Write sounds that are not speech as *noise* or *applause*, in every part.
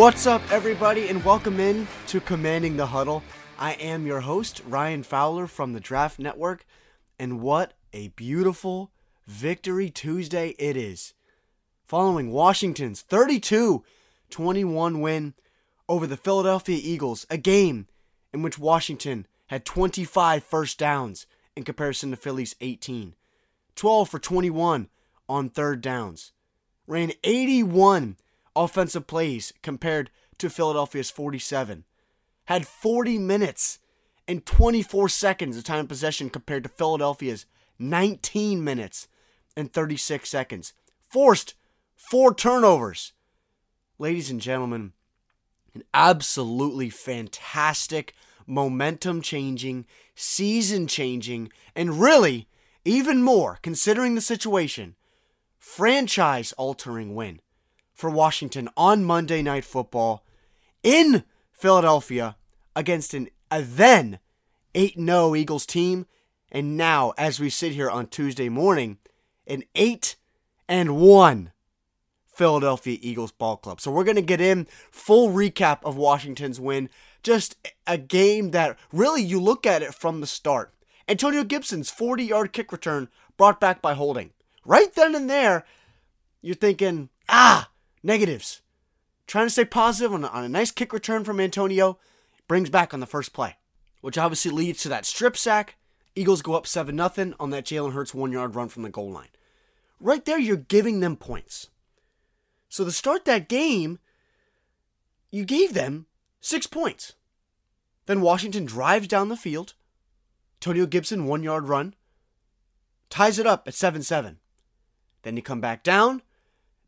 What's up, everybody, and welcome in to Commanding the Huddle. I am your host, Ryan Fowler from the Draft Network, and what a beautiful Victory Tuesday it is. Following Washington's 32 21 win over the Philadelphia Eagles, a game in which Washington had 25 first downs in comparison to Philly's 18, 12 for 21 on third downs, ran 81 offensive plays compared to Philadelphia's 47. Had 40 minutes and 24 seconds of time of possession compared to Philadelphia's 19 minutes and 36 seconds. Forced four turnovers. Ladies and gentlemen, an absolutely fantastic, momentum changing, season changing, and really, even more, considering the situation, franchise altering win for Washington on Monday Night Football in Philadelphia against an, a then 8 0 Eagles team. And now, as we sit here on Tuesday morning, an 8 and 1 Philadelphia Eagles ball club. So we're going to get in full recap of Washington's win. Just a game that really you look at it from the start. Antonio Gibson's 40 yard kick return brought back by holding. Right then and there, you're thinking, ah, negatives. Trying to stay positive on, on a nice kick return from Antonio, brings back on the first play, which obviously leads to that strip sack. Eagles go up 7 0 on that Jalen Hurts one yard run from the goal line. Right there, you're giving them points. So to start that game, you gave them six points. Then Washington drives down the field. Antonio Gibson, one yard run, ties it up at 7 7. Then you come back down.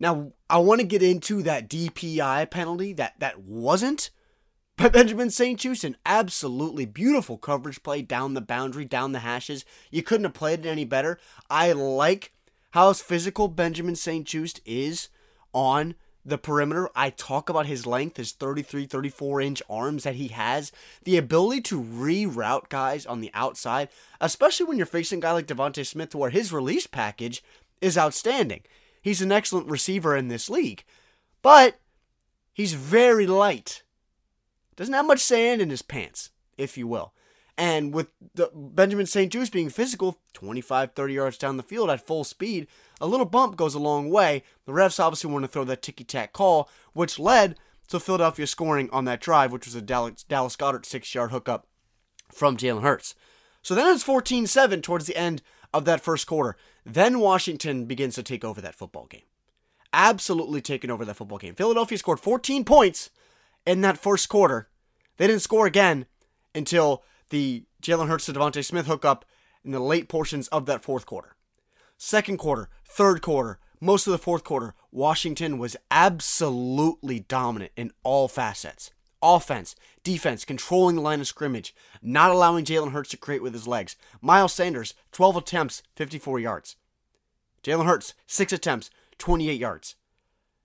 Now, I want to get into that DPI penalty that, that wasn't by Benjamin St-Juste. An absolutely beautiful coverage play down the boundary, down the hashes. You couldn't have played it any better. I like how physical Benjamin St-Juste is on the perimeter. I talk about his length, his 33, 34 inch arms that he has, the ability to reroute guys on the outside, especially when you're facing a guy like DeVonta Smith, where his release package is outstanding. He's an excellent receiver in this league, but he's very light. Doesn't have much sand in his pants, if you will. And with Benjamin St-Juste being physical, 25, 30 yards down the field at full speed, a little bump goes a long way. The refs obviously want to throw that ticky tack call, which led to Philadelphia scoring on that drive, which was a Dallas, Dallas Goedert six yard hookup from Jalen Hurts. So then it's 14 7 towards the end of that first quarter. Then Washington begins to take over that football game. Absolutely taking over that football game. Philadelphia scored 14 points in that first quarter. They didn't score again until the Jalen Hurts to DeVonta Smith hookup in the late portions of that fourth quarter. Second quarter, third quarter, most of the fourth quarter, Washington was absolutely dominant in all facets offense, defense, controlling the line of scrimmage, not allowing Jalen Hurts to create with his legs. Miles Sanders, 12 attempts, 54 yards. Jalen Hurts, 6 attempts, 28 yards.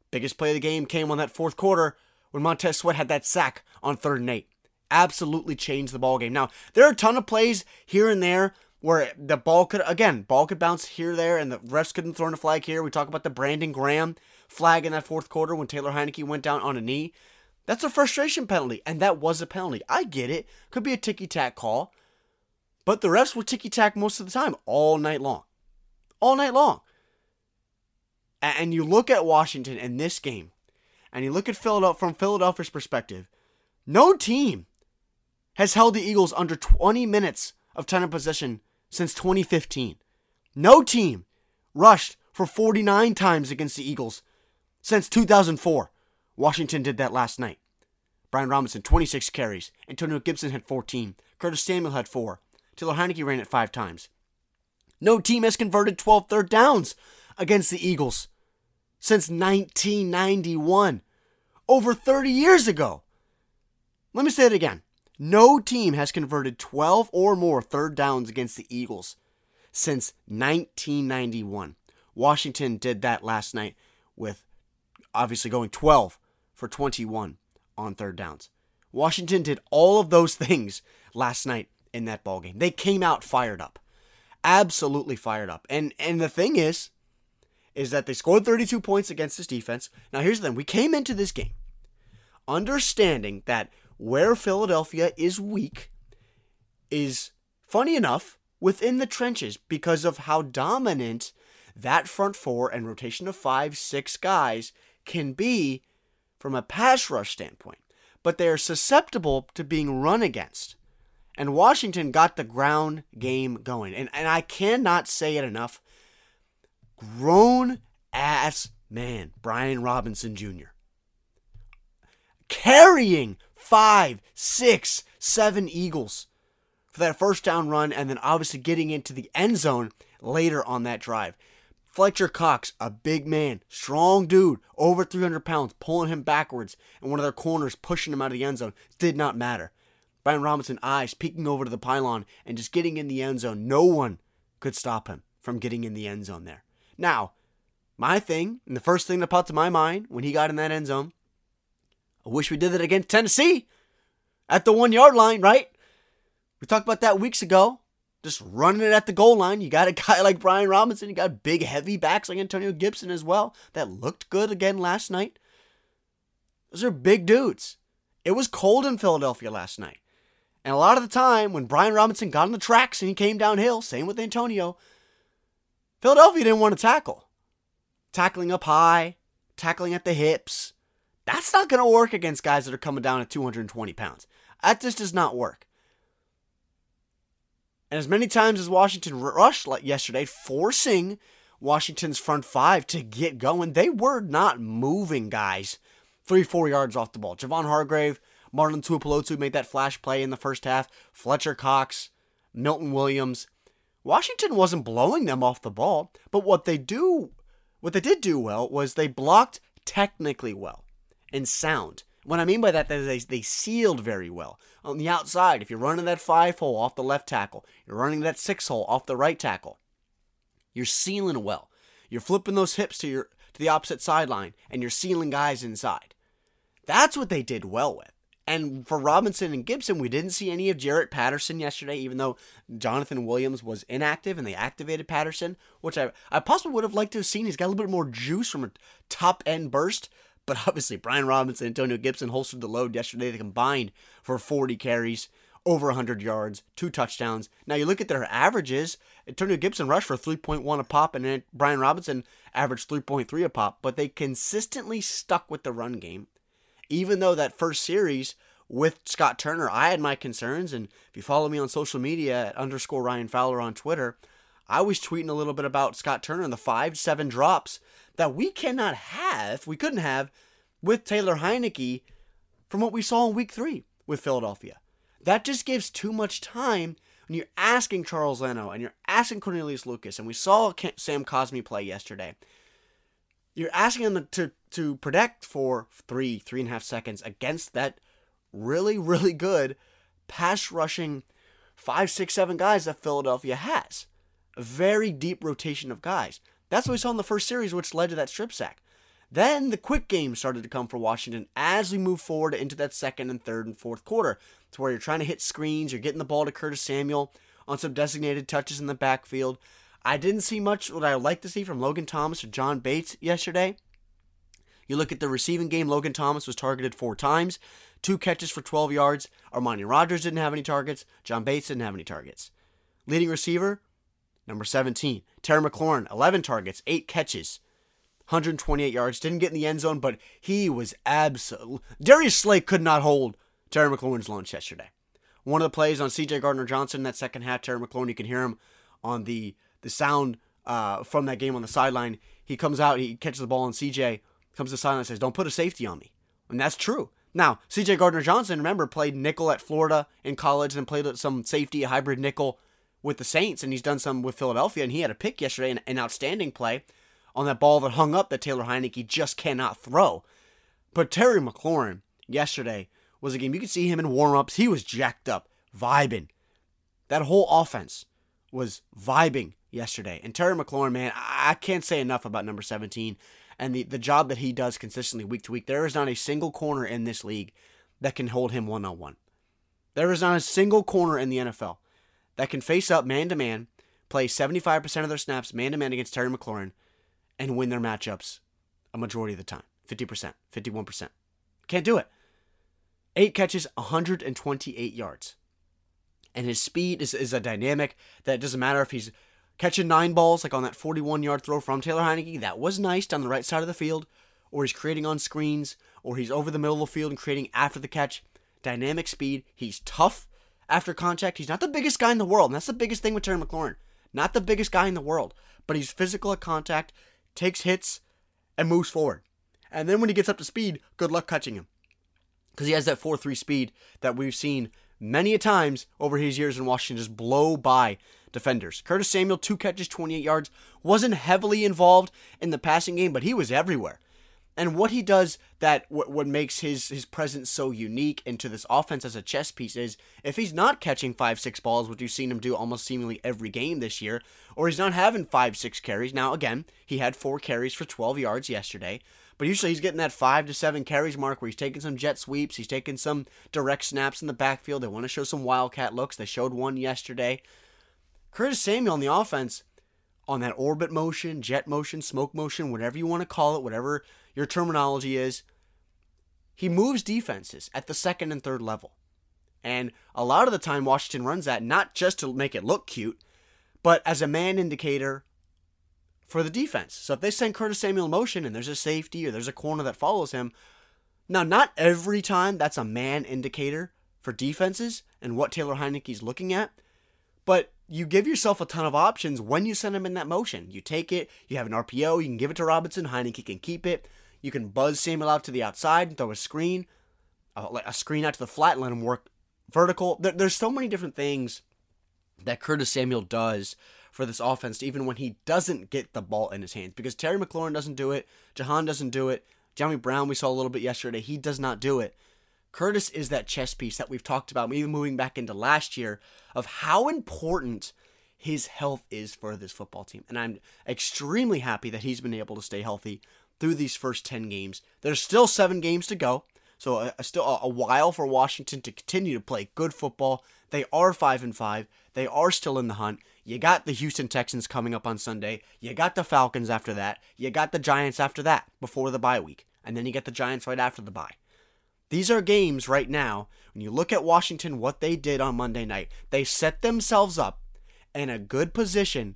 Biggest play of the game came on that fourth quarter when Montez Sweat had that sack on third and eight. Absolutely changed the ball game. Now, there are a ton of plays here and there where the ball could, again, ball could bounce here, there, and the refs couldn't throw in a flag here. We talk about the Brandon Graham flag in that fourth quarter when Taylor Heinicke went down on a knee. That's a frustration penalty, and that was a penalty. I get it. Could be a ticky tack call. But the refs were ticky tack most of the time, all night long. All night long. And you look at Washington in this game, and you look at Philadelphia from Philadelphia's perspective, no team has held the Eagles under 20 minutes of time of possession since 2015. No team rushed for 49 times against the Eagles since 2004. Washington did that last night. Brian Robinson, 26 carries. Antonio Gibson had 14. Curtis Samuel had 4. Taylor Heinicke ran it 5 times. No team has converted 12 third downs against the Eagles since 1991. Over 30 years ago. Let me say it again. No team has converted 12 or more third downs against the Eagles since 1991. Washington did that last night with obviously going 12 for 21 on third downs. Washington did all of those *laughs* things last night in that ball game. They came out fired up. Absolutely fired up. And and the thing is is that they scored 32 points against this defense. Now here's the thing. We came into this game understanding that where Philadelphia is weak is funny enough within the trenches because of how dominant that front four and rotation of five, six guys can be from a pass rush standpoint. But they are susceptible to being run against. And Washington got the ground game going. And, and I cannot say it enough. Grown ass man, Brian Robinson Jr. Carrying five, six, seven Eagles for that first down run, and then obviously getting into the end zone later on that drive. Fletcher Cox, a big man, strong dude, over 300 pounds, pulling him backwards, and one of their corners pushing him out of the end zone. Did not matter. Brian Robinson eyes peeking over to the pylon and just getting in the end zone. No one could stop him from getting in the end zone there. Now, my thing, and the first thing that popped to my mind when he got in that end zone, I wish we did it against Tennessee at the one yard line, right? We talked about that weeks ago just running it at the goal line. You got a guy *laughs* like Brian Robinson. You got big, heavy backs like Antonio Gibson as well that looked good again last night. Those are big dudes. It was cold in Philadelphia last night. And a lot of the time, when Brian Robinson got on the tracks and he came downhill, same with Antonio, Philadelphia didn't want to tackle. Tackling up high, tackling at the hips. That's not going to work against guys that are coming down at 220 pounds. That just does not work. And as many times as Washington rushed like yesterday, forcing Washington's front five to get going, they were not moving guys three, four yards off the ball. Javon Hargrave, Marlon Tuipulotu made that flash play in the first half. Fletcher Cox, Milton Williams. Washington wasn't blowing them off the ball, but what they do, what they did do well was they blocked technically well and sound. What I mean by that is they, they sealed very well. On the outside, if you're running that five hole off the left tackle, you're running that six hole off the right tackle, you're sealing well. You're flipping those hips to your to the opposite sideline, and you're sealing guys inside. That's what they did well with. And for Robinson and Gibson, we didn't see any of Jaret Patterson yesterday, even though Jonathan Williams was inactive and they activated Patterson, which I, I possibly would have liked to have seen. He's got a little bit more juice from a top end burst. But *laughs* obviously, Brian Robinson and Antonio Gibson holstered the load yesterday. They combined for 40 carries, over 100 yards, two touchdowns. Now, you look at their averages. Antonio Gibson rushed for 3.1 a pop, and Brian Robinson averaged 3.3 a pop. But they consistently stuck with the run game. Even though that first series with Scott Turner, I had my concerns. And if you follow me on social media at underscore Ryan Fowler on Twitter, I was tweeting a little bit about Scott Turner and the five, seven drops that we cannot have, we couldn't have with Taylor Heinicke from what we saw in week three with Philadelphia. That just gives too much time when you're asking Charles Leno and you're asking Cornelius Lucas, and we saw Sam Cosmi play yesterday. You're asking them to, to protect for three, three and a half seconds against that really, really good pass rushing five, six, seven guys that Philadelphia has. Very deep rotation of guys. That's what we saw in the first series, which led to that strip sack. Then the quick game started to come for Washington as we move forward into that second and third and fourth quarter, to where you're trying to hit screens, you're getting the ball to Curtis Samuel on some designated touches in the backfield. I didn't see much what I like to see from Logan Thomas or John Bates yesterday. You look at the receiving game, Logan Thomas was targeted four times, two catches for 12 yards. Armani Rogers didn't have any targets. John Bates didn't have any targets. Leading receiver, Number 17, Terry McLaurin, 11 targets, 8 catches, 128 yards. Didn't get in the end zone, but he was absolute. Darius Slay could not hold Terry McLaurin's launch yesterday. One of the plays on CJ Gardner Johnson, that second half, Terry McLaurin, you can hear him on the, the sound uh, from that game on the sideline. He comes out, he catches the ball on CJ, comes to the sideline and says, Don't put a safety on me. And that's true. Now, CJ Gardner Johnson, remember, played nickel at Florida in college and played some safety, hybrid nickel with the Saints, and he's done some with Philadelphia, and he had a pick yesterday, an, an outstanding play on that ball that hung up that Taylor Heinicke just cannot throw. But Terry McLaurin yesterday was a game you could see him in warm-ups. He was jacked up, vibing. That whole offense was vibing yesterday. And Terry McLaurin, man, I can't say enough about number 17 and the, the job that he does consistently week to week. There is not a single corner in this league that can hold him one on one. There is not a single corner in the NFL that can face up man to man, play 75% of their snaps man to man against Terry McLaurin, and win their matchups a majority of the time 50%, 51%. Can't do it. Eight catches, 128 yards. And his speed is, is a dynamic that doesn't matter if he's catching nine balls, like on that 41 yard throw from Taylor Heinicke. That was nice down the right side of the field, or he's creating on screens, or he's over the middle of the field and creating after the catch. Dynamic speed. He's tough after contact. He's not the biggest guy in the world, and that's the biggest thing with Terry McLaurin. Not the biggest guy in the world, but he's physical at contact, takes hits, and moves forward. And then when he gets up to speed, good luck catching him. Because he has that 4 3 speed that we've seen many a times over his years in Washington just blow by defenders. Curtis Samuel, two catches, 28 yards, wasn't heavily involved in the passing game, but he was everywhere. And what he does that what, what makes his his presence so unique into this offense as a chess piece is if he's not catching five six balls, which you've seen him do almost seemingly every game this year, or he's not having five six carries. Now again, he had four carries for 12 yards yesterday, but usually he's getting that five to seven carries mark where he's taking some jet sweeps, he's taking some direct snaps in the backfield. They want to show some wildcat looks. They showed one yesterday. Curtis Samuel on the offense on that orbit motion, jet motion, smoke motion, whatever you want to call it, whatever your terminology is, he moves defenses at the second and third level. And a lot of the time, Washington runs that not just to make it look cute, but as a man indicator for the defense. So if they send Curtis Samuel motion and there's a safety or there's a corner that follows him, now not every time that's a man indicator for defenses and what Taylor Heinicke's looking at, but you give yourself a ton of options when you send him in that motion. You take it, you have an RPO, you can give it to Robinson, Heinicke can keep it. You can buzz Samuel out to the outside and throw a screen, uh, a screen out to the flat and let him work vertical. There's so many different things that Curtis Samuel does for this offense, even when he doesn't get the ball in his hands. Because Terry McLaurin doesn't do it, Jahan doesn't do it, Dyami Brown we saw a little bit yesterday, he does not do it. Curtis is that chess piece that we've talked about, even moving back into last year, of how important his health is for this football team. And I'm extremely happy that he's been able to stay healthy through these first 10 games. There's still seven games to go, so a, a still a, a while for Washington to continue to play good football. They are 5 and 5. They are still in the hunt. You got the Houston Texans coming up on Sunday. You got the Falcons after that. You got the Giants after that before the bye week. And then you get the Giants right after the bye. These are games right now, when you look at Washington, what they did on Monday night, they set themselves up in a good position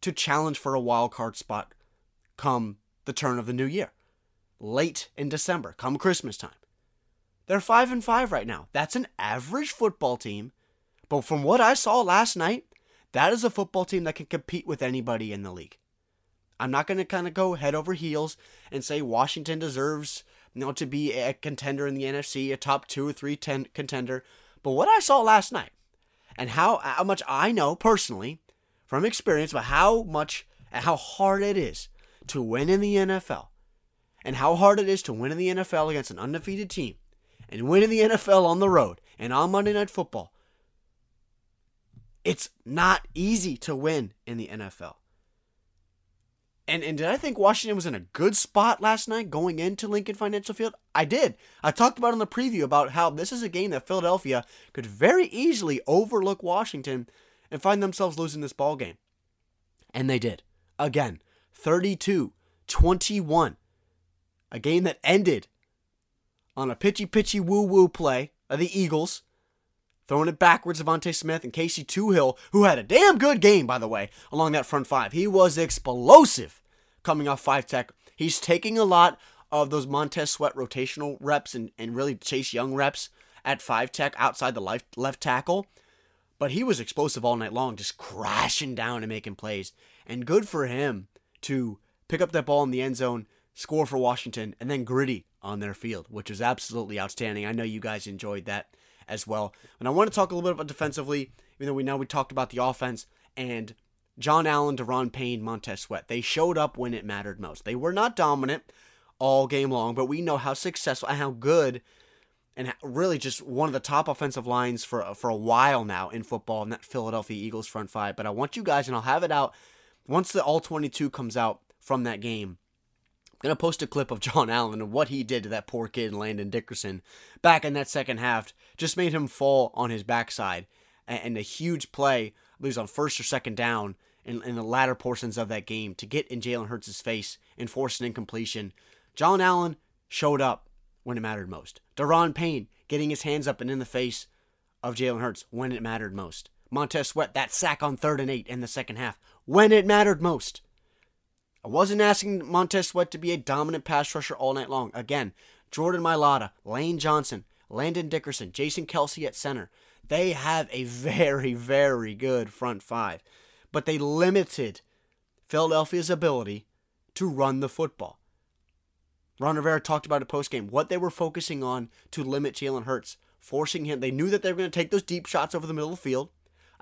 to challenge for a wild card spot come the turn of the new year. Late in December, come Christmas time. They're 5 and 5 right now. That's an average football team, but from what I saw last night, that is a football team that can compete with anybody in the league. I'm not going to kind of go head over heels and say Washington deserves you know, to be a contender in the NFC, a top two or three ten contender. But what I saw last night, and how how much I know personally from experience about how much and how hard it is to win in the NFL, and how hard it is to win in the NFL against an undefeated team, and win in the NFL on the road and on Monday Night Football. It's not easy to win in the NFL. And and did I think Washington was in a good spot last night going into Lincoln Financial Field? I did. I talked about in the preview about how this is a game that Philadelphia could very easily overlook Washington and find themselves losing this ball game. And they did. Again, 32 21. A game that ended on a pitchy pitchy woo woo play of the Eagles. Throwing it backwards, DeVonta Smith and Casey Toohill, who had a damn good game, by the way, along that front five. He was explosive coming off five tech. He's taking a lot of those Montez Sweat rotational reps and, and really Chase Young reps at five tech outside the left tackle. But he was explosive all night long, just crashing down and making plays. And good for him to pick up that ball in the end zone, score for Washington, and then gritty on their field, which was absolutely outstanding. I know you guys enjoyed that as well. And I want to talk a little bit about defensively, even though we know we talked about the offense and John Allen, Daron Payne, Montez Sweat. They showed up when it mattered most. They were not dominant all game long, but we know how successful and how good and really just one of the top offensive lines for for a while now in football in that Philadelphia Eagles front five. But I want you guys, and I'll have it out once the All 22 comes out from that game. I'm gonna post a clip of John Allen and what he did to that poor kid Landon Dickerson back in that second half. Just made him fall on his backside, and a huge play, I believe on first or second down in, in the latter portions of that game to get in Jalen Hurts' face and force an incompletion. John Allen showed up when it mattered most. Daron Payne getting his hands up and in the face of Jalen Hurts when it mattered most. Montez Sweat, that sack on third and eight in the second half when it mattered most. I wasn't asking Montez Sweat to be a dominant pass rusher all night long. Again, Jordan Mailata, Lane Johnson, Landon Dickerson, Jason Kelce at center. They have a *laughs* very, very good front five, but they limited Philadelphia's ability to run the football. Ron Rivera talked about it post game. What they were focusing on to limit Jalen Hurts, forcing him. They knew that they were going to take those deep shots over the middle of the field.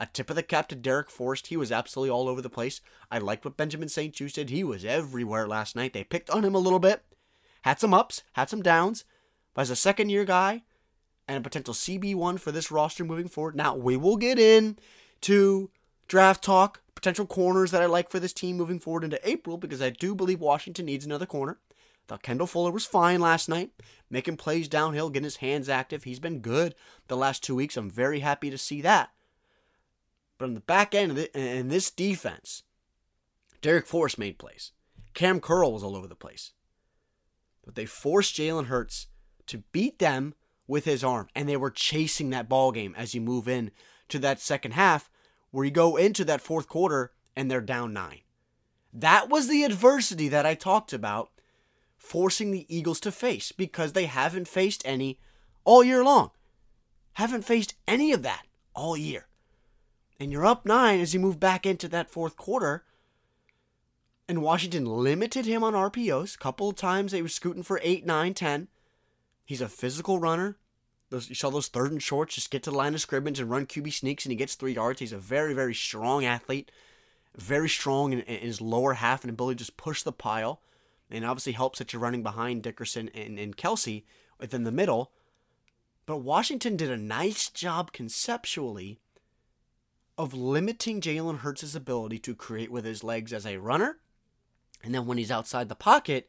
A tip of the cap to Darrick Forrest. He was absolutely all over the place. I liked what Benjamin St. Juste did. He was everywhere last night. They picked on him a little bit. Had some ups, had some downs. But as a second year guy and a potential CB1 for this roster moving forward, now we will get in to draft talk, potential corners that I like for this team moving forward into April because I do believe Washington needs another corner. Thought Kendall Fuller was fine last night, making plays downhill, getting his hands active. He's been good the last two weeks. I'm very happy to see that. But on the back end of it, in this defense, Darrick Forrest made plays. Cam Curl was all over the place. But they forced Jalen Hurts to beat them with his arm, and they were chasing that ball game as you move in to that second half, where you go into that fourth quarter and they're down nine. That was the adversity that I talked about forcing the Eagles to face because they haven't faced any all year long. Haven't faced any of that all year. And you're up nine as you move back into that fourth quarter. And Washington limited him on RPOs. A couple of times they were scooting for 8, 9, 10. He's a physical runner. Those, you saw those third and shorts, just get to the line of scrimmage and run QB sneaks, and he gets three yards. He's a very, very strong athlete. Very strong in, in his lower half and ability to just push the pile and obviously helps that you're running behind Dickerson and, and Kelce within the middle. But Washington did a nice job conceptually of limiting Jalen Hurts' ability to create with his legs as a runner. And then when he's outside the pocket,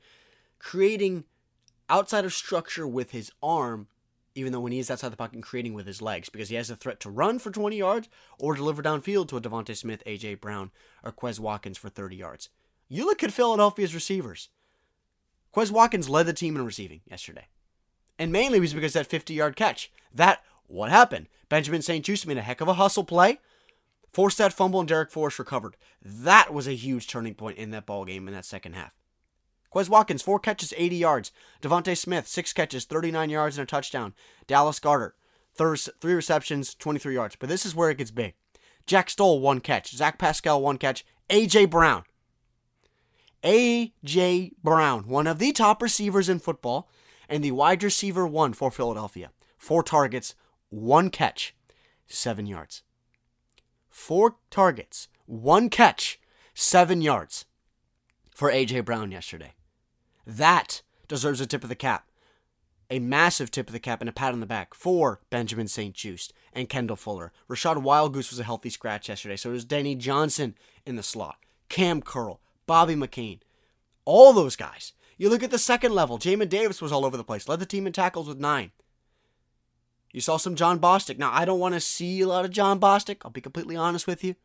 creating outside of structure with his arm, even though when he is outside the pocket, creating with his legs, because he has a threat to run for 20 yards or deliver downfield to a DeVonta Smith, A.J. Brown, or Quez Watkins for 30 yards. You look at Philadelphia's receivers. Quez Watkins led the team in receiving yesterday. And mainly was because that 50 yard catch. That, what happened? Benjamin St. Juste made a heck of a hustle play, forced that fumble, and Darrick Forrest recovered. That was a huge turning point in that ball game in that second half. Quez Watkins, four catches, 80 yards. DeVonta Smith, six catches, 39 yards, and a touchdown. Dallas Goedert, three receptions, 23 yards. But this is where it gets big. Jack Stoll, one catch. Zach Pascal, one catch. A.J. Brown, A.J. Brown, one of the top receivers in football, and the wide receiver one for Philadelphia. Four targets, one catch, seven yards. Four targets, one catch, seven yards for A.J. Brown yesterday. That deserves a tip of the cap. A massive tip of the cap and a pat on the back for Benjamin St. Juste and Kendall Fuller. Rachad Wildgoose was a healthy scratch yesterday, so it was Denny Johnson in the slot. Cam Curl, Bobby McCain, all those guys. You look at the second level. Jamin Davis was all over the place. Led the team in tackles with nine. You saw some Jon Bostic. Now, I don't want to see a lot of Jon Bostic. I'll be completely honest with you.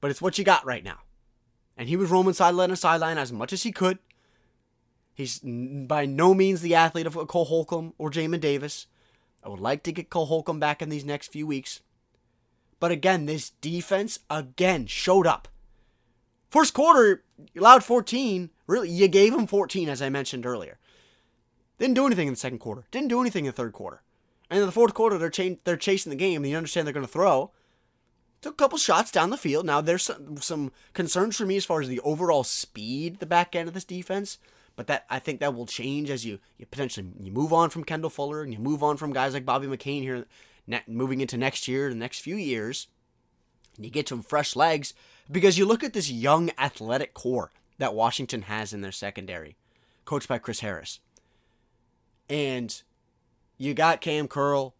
But it's what you got right now. And he was roaming sideline to sideline as much as he could. He's by no means the athlete of Cole Holcomb or Jamin Davis. I would like to get Cole Holcomb back in these next few weeks. But again, this defense again showed up. First quarter, allowed 14. Really, you gave them 14, as I mentioned earlier. Didn't do anything in the second quarter. Didn't do anything in the third quarter. And in the fourth quarter, they're, ch- they're chasing the game, and you understand they're going to throw. Took a couple shots down the field. Now, there's some, some concerns for me as far as the overall speed, the back end of this defense. But that I think that will change as you, you potentially you move on from Kendall Fuller and you move on from guys like Bobby McCain here, ne- moving into next year, the next few years. And you get some fresh legs because you look at this young athletic core that Washington has in their secondary, coached by Chris Harris. And you got Cam Curl,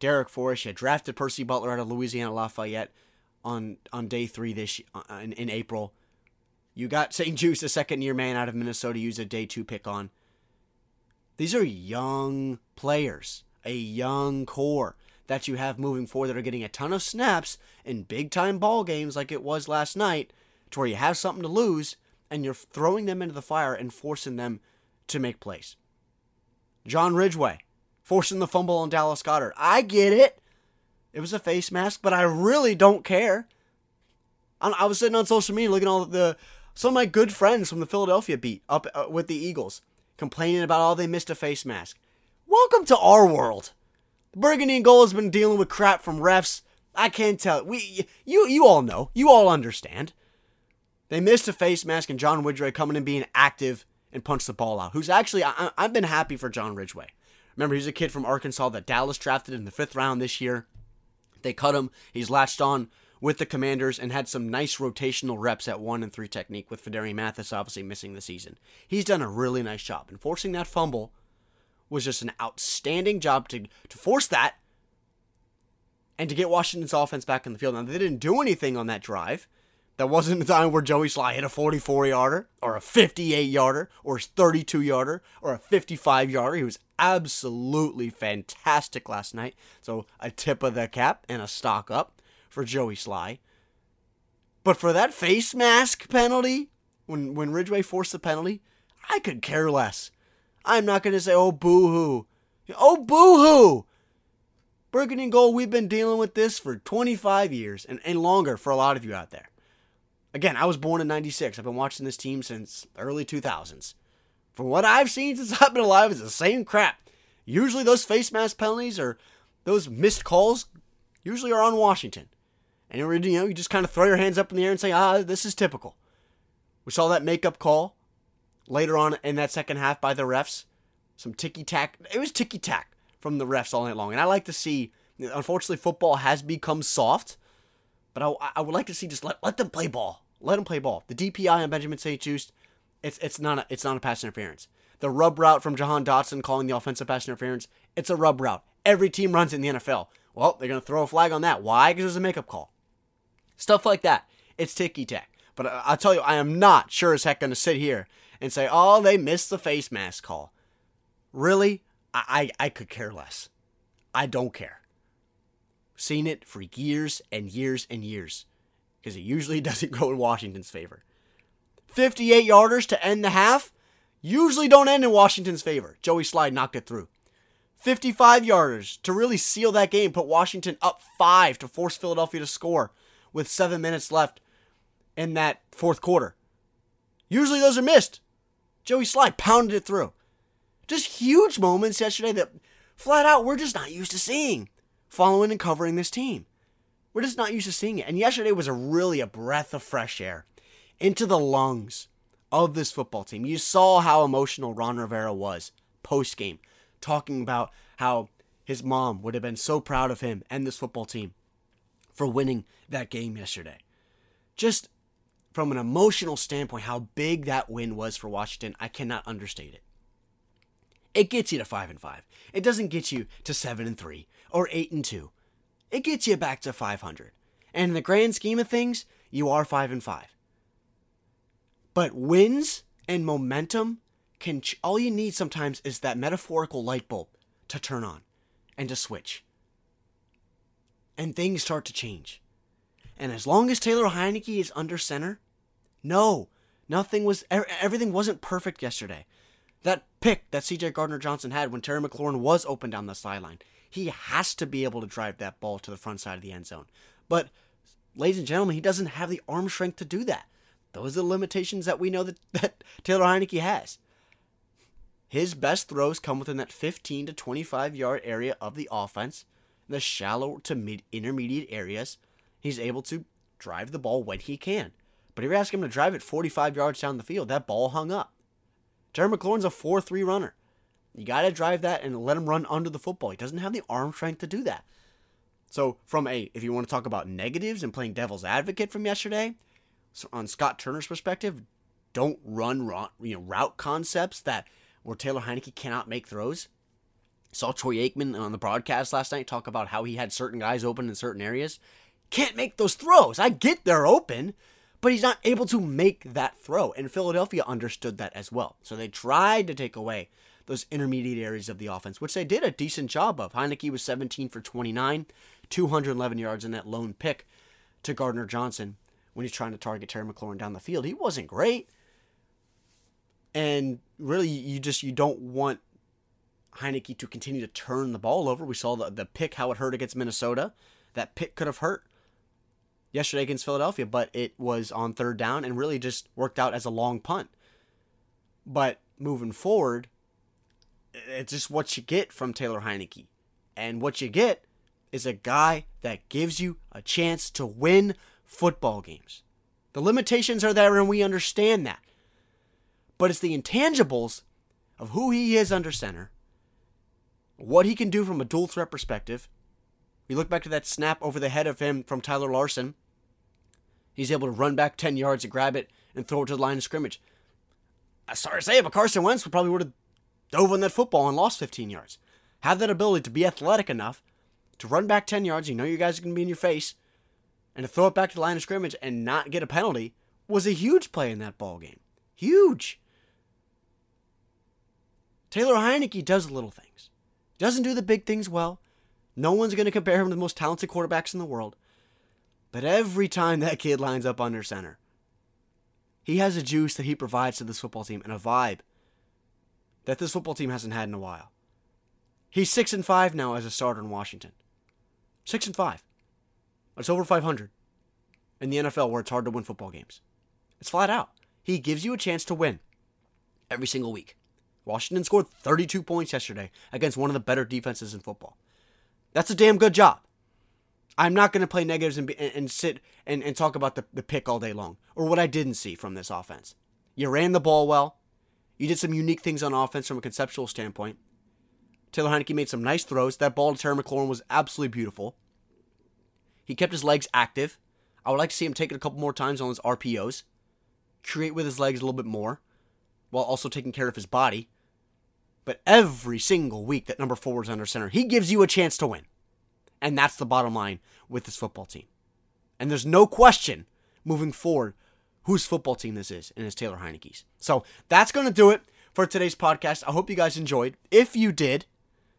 Darrick Forrest, you drafted Percy Butler out of Louisiana Lafayette on on day three this uh, in, in April. You got St-Juste, a second year man out of Minnesota, use a day two pick on. These are young players, a young core that you have moving forward that are getting a ton of snaps in big time ball games like it was last night, to where you have something to lose and you're throwing them into the fire and forcing them to make plays. John Ridgeway forcing the fumble on Dallas Goedert. I get it. It was a face mask, but I really don't care. I was sitting on social media looking at all the some of my good friends from the Philadelphia beat up uh, with the Eagles complaining about all they missed a face mask. Welcome to our world. The Burgundy and Gold has been dealing with crap from refs. I can't tell. We you you all know. You all understand. They missed a face mask and John Ridgeway coming in being active and punched the ball out. Who's actually I, I've been happy for John Ridgeway. Remember, he's a kid from Arkansas that Dallas drafted in the fifth round this year. They cut him. He's latched on with the Commanders and had some nice rotational reps at one and three technique with Phidarian Mathis obviously missing the season. He's done a really nice job. And forcing that fumble was just an outstanding job to, to force that and to get Washington's offense back in the field. Now, they didn't do anything on that drive. That wasn't the time where Joey Slye hit a 44 yarder or a 58 yarder or a 32 yarder or a 55 yarder. He was absolutely fantastic last night. So a tip of the cap and a stock up for Joey Slye. But for that face mask penalty, when, when Ridgeway forced the penalty, I could care less. I'm not going to say, oh, boo hoo. Oh, boo hoo. Burgundy and Gold, we've been dealing with this for 25 years and, and longer for a lot of you out there. Again, I was born in 96. I've been watching this team since early 2000s. From what I've seen since *laughs* I've been alive, it's the same crap. Usually those face mask penalties or those missed calls usually are on Washington. And you know, you just kind of throw your hands up in the air and say, ah, this is typical. We saw that makeup call later on in that second half by the refs. Some ticky tack. It was ticky tack from the refs all night long. And I like to see, unfortunately, football has become soft but I, I would like to see just let, let them play ball. Let them play ball. The DPI on Benjamin St. Juste, it's it's not a, it's not a pass interference. The rub route from Jahan Dotson calling the offensive pass interference, it's a rub route. Every team runs in the NFL. Well, they're going to throw a flag on that. Why? Because it's a makeup call. Stuff like that. It's ticky tack. But I, I'll tell you, I am not sure as heck going to sit here and say, oh, they missed the face mask call. Really? I, I, I could care less. I don't care. Seen it for years and years and years because it usually *laughs* doesn't go in Washington's favor. 58 yarders to end the half usually don't end in Washington's favor. Joey Slye knocked it through. 55 yarders to really seal that game, put Washington up five to force Philadelphia to score with seven minutes left in that fourth quarter. Usually those are missed. Joey Slye pounded it through. Just huge moments yesterday that flat out we're just not used to seeing following and covering this team. We're just not used to seeing it. And yesterday was a really a breath of fresh air into the lungs of this football team. You saw how emotional Ron Rivera was post game, talking about how his mom would have been so proud of him and this football team for winning that game yesterday. Just from an emotional standpoint, how big that win was for Washington, I cannot understate it. It gets you to 5 and 5. It doesn't get you to 7 and 3 or 8 and 2. It gets you back to 500. And in the grand scheme of things, you are 5 and 5. But wins and momentum can ch- all you need sometimes is that metaphorical light bulb to turn on and to switch. And things start to change. And as long as Taylor Heinicke is under center, no, nothing was everything wasn't perfect yesterday. That pick that CJ Gardner Johnson had when Terry McLaurin was open down the sideline he has to be able to drive that ball to the front side of the end zone. But, ladies and gentlemen, he doesn't have the arm strength to do that. Those are the limitations that we know that, *laughs* that Taylor Heinicke has. His best throws come within that 15 to 25 yard area of the offense, the shallow to mid intermediate areas. He's able to drive the ball when he can. But if you ask him to drive it 45 yards down the field, that ball hung up. Terry McLaurin's a 4 3 runner. You got to drive that and let him run under the football. He doesn't have the arm strength to do that. So, from a, if you want to talk about negatives and playing devil's advocate from yesterday, so on Scott Turner's perspective, don't run you know, route concepts that where Taylor Heinicke cannot make throws. Saw Troy Aikman on the broadcast last night talk about how he had certain guys open in certain areas. Can't make those throws. I get they're open, but he's not able to make that throw. And Philadelphia understood that as well. So they tried to take away those intermediate areas of the offense, which they did a decent job of. Heinicke was 17 for 29, 211 yards in that lone pick to Gardner Johnson when he's trying to target Terry McLaurin down the field. He wasn't great. And really, you just you don't want Heinicke to continue to turn the ball over. We saw the, the pick, how it hurt against Minnesota. That pick could have hurt yesterday against Philadelphia, but it was on third down and really just worked out as a long punt. But moving forward, it's just what you get from Taylor Heinicke. And what you get is a guy that gives you a chance to win football games. The limitations are there, and we understand that. But it's the intangibles of who he is under center what he can do from a dual threat perspective. We look back to that snap over the head of him from Tyler Larson. He's able to run back 10 yards and grab it and throw it to the line of scrimmage. I'm sorry to say it, but Carson Wentz would probably would have dove on that football and lost 15 yards. Have that ability to be athletic enough to run back 10 yards, you know your guys are going to be in your face, and to throw it back to the line of scrimmage and not get a penalty was a huge play in that ball game. Huge. Taylor Heinicke does little things. Doesn't do the big things well. No one's going to compare him to the most talented quarterbacks in the world. But every time that kid lines up under center, he has a juice that he provides to this football team and a vibe that this football team hasn't had in a while. He's 6 and 5 now as a starter in Washington. 6 and 5. It's over 500 in the NFL where it's hard to win football games. It's flat out. He gives you a chance to win every single week. Washington scored 32 points yesterday against one of the better defenses in football. That's a damn good job. I'm not going to play negatives and, and, and sit and, and talk about the, the pick all day long or what I didn't see from this offense. You ran the ball well. You did some unique things on offense from a conceptual standpoint. Taylor Heinicke made some nice throws. That ball to Terry McLaurin was absolutely beautiful. He kept his legs active. I would like to see him take it a couple more times on his RPOs. Create with his legs a little bit more while also taking care of his body. But every single week that number four is under center, he gives you a chance to win. And that's the bottom line with this football team. And there's no question moving forward whose football team this is, and it's Taylor Heinicke's. So that's going to do it for today's podcast. I hope you guys enjoyed. If you did,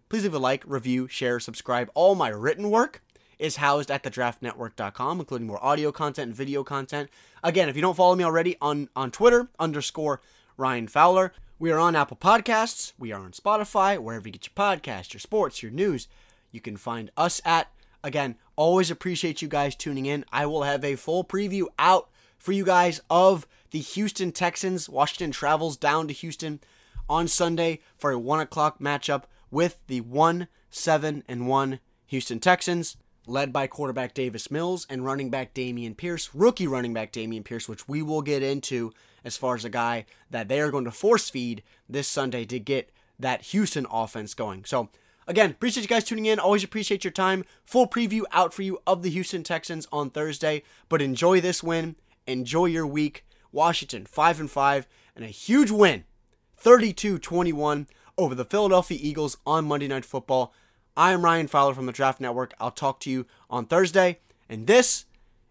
please leave a like, review, share, subscribe. All my written work is housed at thedraftnetwork.com, including more audio content and video content. Again, if you don't follow me already on, on Twitter, underscore Ryan Fowler. We are on Apple Podcasts. We are on Spotify, wherever you get your podcasts, your sports, your news. You can find us at. Again, always appreciate you guys tuning in. I will have a full preview out for you guys of the Houston Texans. Washington travels down to Houston on Sunday for a 1 o'clock matchup with the 1 7 and 1 Houston Texans, led by quarterback Davis Mills and running back Dameon Pierce, rookie running back Dameon Pierce, which we will get into as far as a guy that they are going to force feed this Sunday to get that Houston offense going. So, again, appreciate you guys tuning in. Always appreciate your time. Full preview out for you of the Houston Texans on Thursday. But enjoy this win. Enjoy your week. Washington 5 and 5 and a huge win 32-21 over the Philadelphia Eagles on Monday Night Football. I am Ryan Fowler from the Draft Network. I'll talk to you on Thursday and this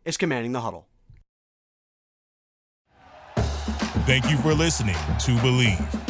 is Commanding the Huddle. Thank you for listening to Bleav.